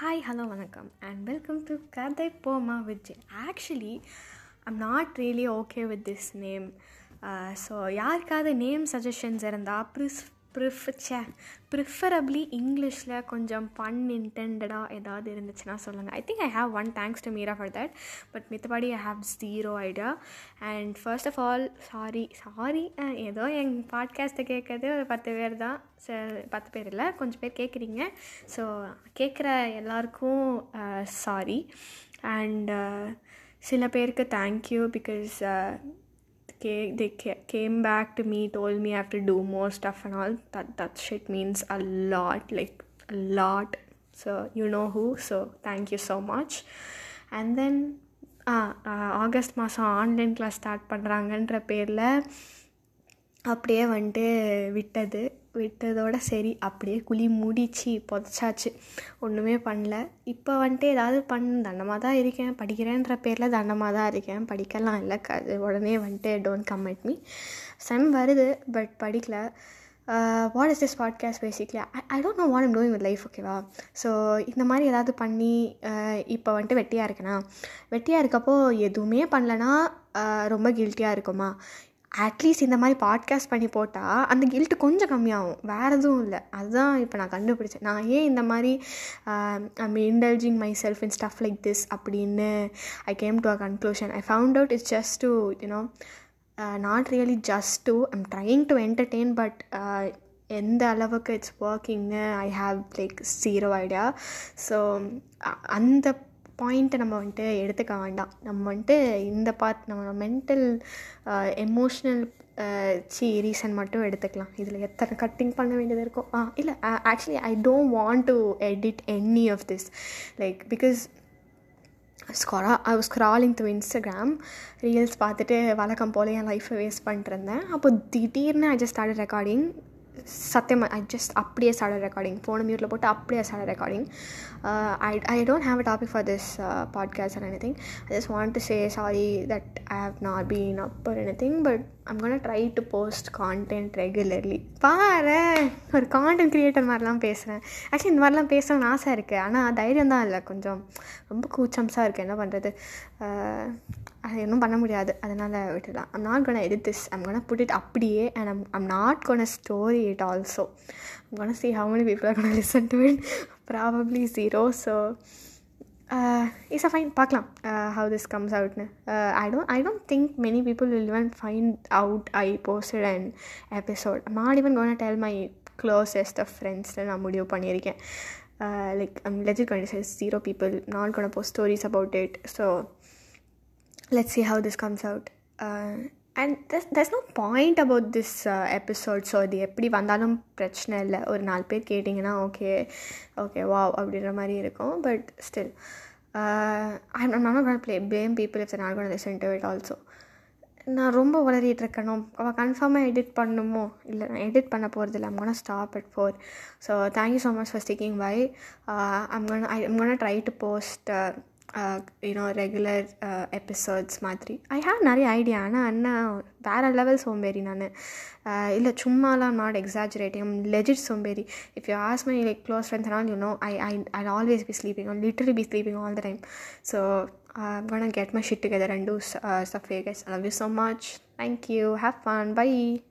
Hi hello வணக்கம். And welcome to கதை போமா Vijay actually I'm not really okay with this name so யாருக்காவது name suggestions இருந்தால் ப்ரிஸ் ப்ரிஃப் ப்ரிஃபரபிளி இங்கிலீஷில் கொஞ்சம் பன் இன்டெண்டடாக ஏதாவது இருந்துச்சுன்னா சொல்லுங்கள் I think I have one thanks to Meera for that but மித்தபடி I have zero idea and first of all sorry sorry ஏதோ எங்கள் பாட்காஸ்ட்டை கேட்கறது ஒரு பத்து பேர் தான். பத்து பேர் இல்லை கொஞ்சம் பேர் கேட்குறீங்க. ஸோ கேட்குற எல்லாருக்கும் சாரி அண்ட் சில பேருக்கு thank you because they came back to me told me i have to do more stuff and all that that shit means a lot like a lot so you know who so thank you so much and then August மாதம் online class start பண்ணுறாங்கன்ற பேரில் அப்படியே வந்துட்டு விட்டது விட்டதோட சரி அப்படியே குழி மூடிச்சு புதைச்சாச்சு. ஒன்றுமே பண்ணல. இப்போ வந்துட்டு ஏதாவது பண் தண்டமாக தான் இருக்கேன். படிக்கிறேன்ற பேரில் தண்டமாக தான் இருக்கேன். படிக்கலாம். இல்லை க உடனே வந்துட்டு டோன்ட் கம் மீ செம் வருது பட் படிக்கல. What is this podcast basically I I don't know what am doing with life ஓகேவா ஸோ இந்த மாதிரி ஏதாவது பண்ணி இப்போ வந்துட்டு வெட்டியாக இருக்கேனா? வெட்டியாக இருக்கப்போ எதுவுமே பண்ணலன்னா ரொம்ப கில்ட்டியாக இருக்குமா? அட்லீஸ்ட் இந்த மாதிரி பாட்காஸ்ட் பண்ணி போட்டால் அந்த கில்ட்டு கொஞ்சம் கம்மியாகும். வேறு எதுவும் இல்லை. அதுதான் இப்போ நான் கண்டுபிடிச்சேன். நான் ஏன் இந்த மாதிரி I'm indulging myself in stuff like this அப்படின்னு I came to a conclusion I found out it's just to you know not really just to I'm trying to entertain but எந்த அளவுக்கு it's ஒர்க்கிங்னு I have like zero idea so அந்த பாயிண்ட்டை நம்ம வந்துட்டு எடுத்துக்க வேண்டாம். நம்ம வந்துட்டு இந்த பார்ட் நம்ம மென்டல் எமோஷ்னல் சி ரீசன் மட்டும் எடுத்துக்கலாம். இதில் எத்தனை கட்டிங் பண்ண வேண்டியது இருக்கும் ஆ இல்லை actually I don't want to edit any of this like because ஸ்கொரா I scrolling through Instagram reels பார்த்துட்டு வழக்கம் போல் என் லைஃப்பை வேஸ்ட் பண்ணிட்டுருந்தேன் அப்போ திடீர்னு ஐ ஜஸ்ட் ஸ்டார்ட் ரெக்கார்டிங் சத்தியமாக ஐ ஜஸ்ட் அப்படியே சாட ரெக்கார்டிங் ஃபோனை மியூட்டில் போட்டு அப்படியே சாட recording I I don't have a topic for this podcast and anything I just want to say sorry that I have not been up or anything but I'm gonna try to post content regularly பாரு ஒரு content creator மாதிரிலாம் பேசுகிறேன் actually இந்த மாதிரிலாம் பேசணும்னு ஆசை இருக்குது ஆனால் தைரியம் தான் இல்லை. கொஞ்சம் ரொம்ப கூச்சம்ஸாக இருக்குது என்ன பண்ணுறது uh, அது இன்னும் பண்ண முடியாது. அதனால் விட்டுடலாம். I'm not gonna edit this I'm gonna put it அப்படியே and I'm I'm not gonna story it also I'm gonna see how many people are gonna listen to it probably zero so it's a fine பார்க்கலாம் how this comes அவுட்னு I don't I don't think many people will even find out I posted and episode not even gonna tell my closest of ஃப்ரெண்ட்ஸில் நான் முடிவு பண்ணியிருக்கேன் like I'm legit conditions zero people not gonna post stories about it so let's see how this comes out and thus there's, no point about this episode so அது எப்படி வந்தாலும் பிரச்சனை இல்லை. ஒரு நாலு பேர் கேட்டிங்கன்னா ஓகே ஓகே வா அப்படின்ற மாதிரி இருக்கும். But still I not gonna play blame people if not gonna listen to it also நான் ரொம்ப வளரிட்டு இருக்கணும். அவள் கன்ஃபார்மாக எடிட் பண்ணணுமோ இல்லை நான் எடிட் பண்ண போகிறது இல்லை. I'm stop at four so thank you so much for sticking by I'm gonna I I'm gonna try to post you know regular episodes மாதிரி ஐ ஹாவ் நிறைய ஐடியா ஆனால் அண்ணா வேறு லெவல் சோம்பேறி நான் இல்லை சும்மாலாம் நாட் எக்ஸாஜுரேட்டிங் லெஜிட் சோம்பேறி if you ask my like close friends ஆனால் you know I I I always be sleeping on literally be sleeping all the time so I'm gonna get my shit together and do uh, stuff for you guys. I love you so much. Thank you. Have fun. Bye.